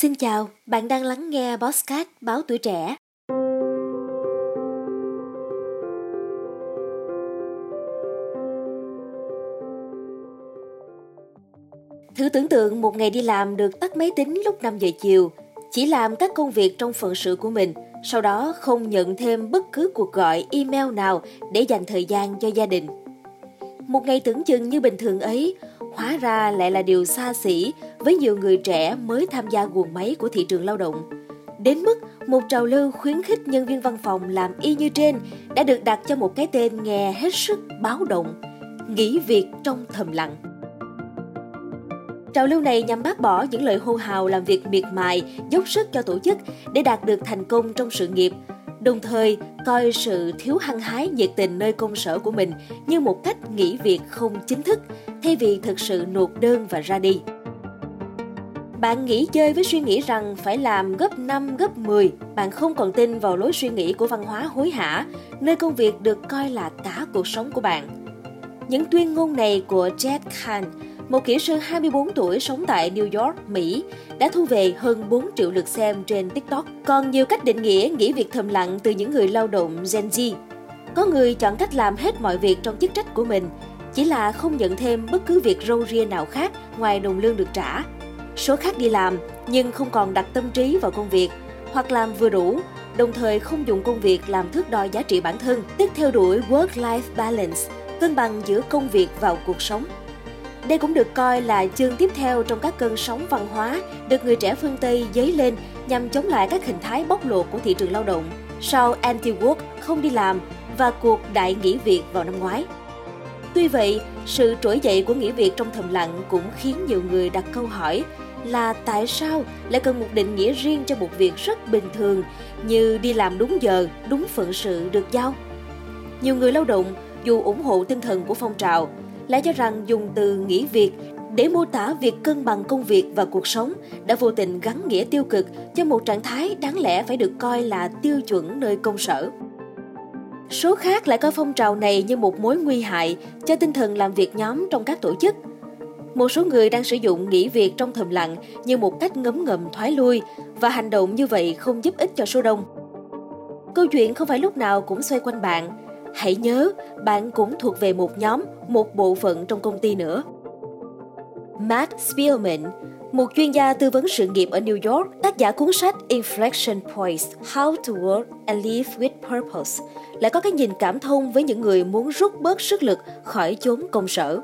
Xin chào, bạn đang lắng nghe Bosscat báo tuổi trẻ. Thử tưởng tượng một ngày đi làm được tắt máy tính lúc 5 giờ chiều, chỉ làm các công việc trong phận sự của mình, sau đó không nhận thêm bất cứ cuộc gọi, email nào để dành thời gian cho gia đình. Một ngày tưởng chừng như bình thường ấy, hóa ra lại là điều xa xỉ với nhiều người trẻ mới tham gia guồng máy của thị trường lao động. Đến mức một trào lưu khuyến khích nhân viên văn phòng làm y như trên đã được đặt cho một cái tên nghe hết sức báo động, nghỉ việc trong thầm lặng. Trào lưu này nhằm bác bỏ những lời hô hào làm việc miệt mài, dốc sức cho tổ chức để đạt được thành công trong sự nghiệp, đồng thời coi sự thiếu hăng hái nhiệt tình nơi công sở của mình như một cách nghỉ việc không chính thức, thay vì thực sự nộp đơn và ra đi. Bạn nghĩ chơi với suy nghĩ rằng phải làm gấp 5, gấp 10, bạn không còn tin vào lối suy nghĩ của văn hóa hối hả, nơi công việc được coi là cả cuộc sống của bạn. Những tuyên ngôn này của Jack Khan, một kỹ sư 24 tuổi sống tại New York, Mỹ, đã thu về hơn 4 triệu lượt xem trên TikTok. Còn nhiều cách định nghĩa nghỉ việc thầm lặng từ những người lao động Gen Z. Có người chọn cách làm hết mọi việc trong chức trách của mình, chỉ là không nhận thêm bất cứ việc râu ria nào khác ngoài đồng lương được trả. Số khác đi làm nhưng không còn đặt tâm trí vào công việc hoặc làm vừa đủ, đồng thời không dùng công việc làm thước đo giá trị bản thân, tức theo đuổi work-life balance, cân bằng giữa công việc và cuộc sống. Đây cũng được coi là chương tiếp theo trong các cơn sóng văn hóa được người trẻ phương Tây dấy lên nhằm chống lại các hình thái bóc lột của thị trường lao động sau anti-work không đi làm và cuộc đại nghỉ việc vào năm ngoái. Tuy vậy, sự trỗi dậy của nghỉ việc trong thầm lặng cũng khiến nhiều người đặt câu hỏi là tại sao lại cần một định nghĩa riêng cho một việc rất bình thường như đi làm đúng giờ, đúng phận sự được giao. Nhiều người lao động dù ủng hộ tinh thần của phong trào, lại cho rằng dùng từ nghỉ việc để mô tả việc cân bằng công việc và cuộc sống đã vô tình gắn nghĩa tiêu cực cho một trạng thái đáng lẽ phải được coi là tiêu chuẩn nơi công sở. Số khác lại coi phong trào này như một mối nguy hại cho tinh thần làm việc nhóm trong các tổ chức. Một số người đang sử dụng nghỉ việc trong thầm lặng như một cách ngấm ngầm thoái lui và hành động như vậy không giúp ích cho số đông. Câu chuyện không phải lúc nào cũng xoay quanh bạn, hãy nhớ bạn cũng thuộc về một nhóm, một bộ phận trong công ty nữa. Matt Spielman, một chuyên gia tư vấn sự nghiệp ở New York, tác giả cuốn sách Inflection Points: How to Work and Live with Purpose, lại có cái nhìn cảm thông với những người muốn rút bớt sức lực khỏi chốn công sở.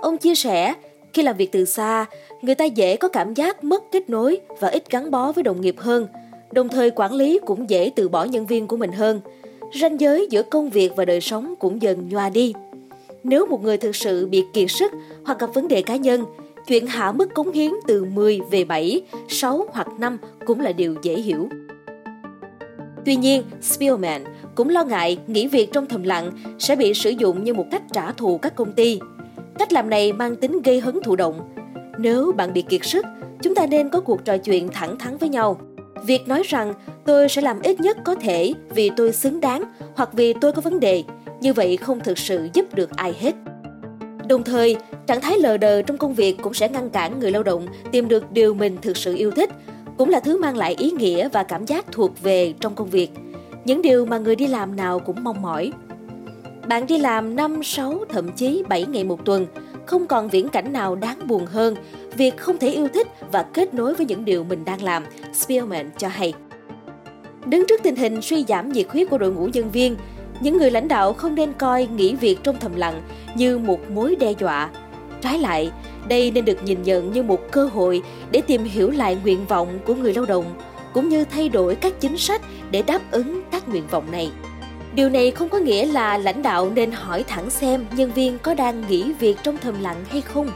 Ông chia sẻ, khi làm việc từ xa, người ta dễ có cảm giác mất kết nối và ít gắn bó với đồng nghiệp hơn. Đồng thời quản lý cũng dễ từ bỏ nhân viên của mình hơn – ranh giới giữa công việc và đời sống cũng dần nhòa đi. Nếu một người thực sự bị kiệt sức hoặc gặp vấn đề cá nhân, chuyện hạ mức cống hiến từ 10 về 7, 6 hoặc 5 cũng là điều dễ hiểu. Tuy nhiên, Spielman cũng lo ngại nghỉ việc trong thầm lặng sẽ bị sử dụng như một cách trả thù các công ty. Cách làm này mang tính gây hấn thụ động. Nếu bạn bị kiệt sức, chúng ta nên có cuộc trò chuyện thẳng thắn với nhau – Việc nói rằng tôi sẽ làm ít nhất có thể vì tôi xứng đáng hoặc vì tôi có vấn đề, như vậy không thực sự giúp được ai hết. Đồng thời, trạng thái lờ đờ trong công việc cũng sẽ ngăn cản người lao động tìm được điều mình thực sự yêu thích, cũng là thứ mang lại ý nghĩa và cảm giác thuộc về trong công việc. Những điều mà người đi làm nào cũng mong mỏi. Bạn đi làm 5, 6, thậm chí 7 ngày một tuần, không còn viễn cảnh nào đáng buồn hơn việc không thể yêu thích và kết nối với những điều mình đang làm, Spielman cho hay. Đứng trước tình hình suy giảm nhiệt huyết của đội ngũ nhân viên, những người lãnh đạo không nên coi nghỉ việc trong thầm lặng như một mối đe dọa. Trái lại, đây nên được nhìn nhận như một cơ hội để tìm hiểu lại nguyện vọng của người lao động, cũng như thay đổi các chính sách để đáp ứng các nguyện vọng này. Điều này không có nghĩa là lãnh đạo nên hỏi thẳng xem nhân viên có đang nghỉ việc trong thầm lặng hay không.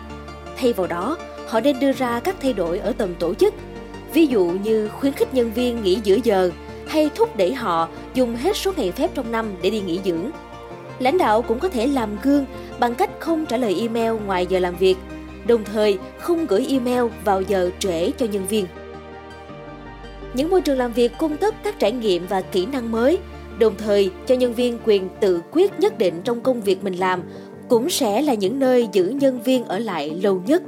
Thay vào đó, họ nên đưa ra các thay đổi ở tầm tổ chức. Ví dụ như khuyến khích nhân viên nghỉ giữa giờ hay thúc đẩy họ dùng hết số ngày phép trong năm để đi nghỉ dưỡng. Lãnh đạo cũng có thể làm gương bằng cách không trả lời email ngoài giờ làm việc, đồng thời không gửi email vào giờ trễ cho nhân viên. Những môi trường làm việc cung cấp các trải nghiệm và kỹ năng mới, đồng thời, cho nhân viên quyền tự quyết nhất định trong công việc mình làm cũng sẽ là những nơi giữ nhân viên ở lại lâu nhất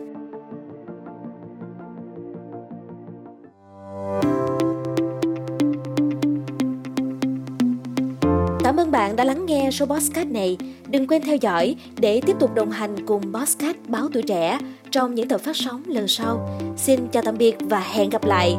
Cảm ơn bạn đã lắng nghe số podcast này. Đừng quên theo dõi để tiếp tục đồng hành cùng podcast Báo Tuổi Trẻ trong những tập phát sóng lần sau. Xin chào tạm biệt và hẹn gặp lại.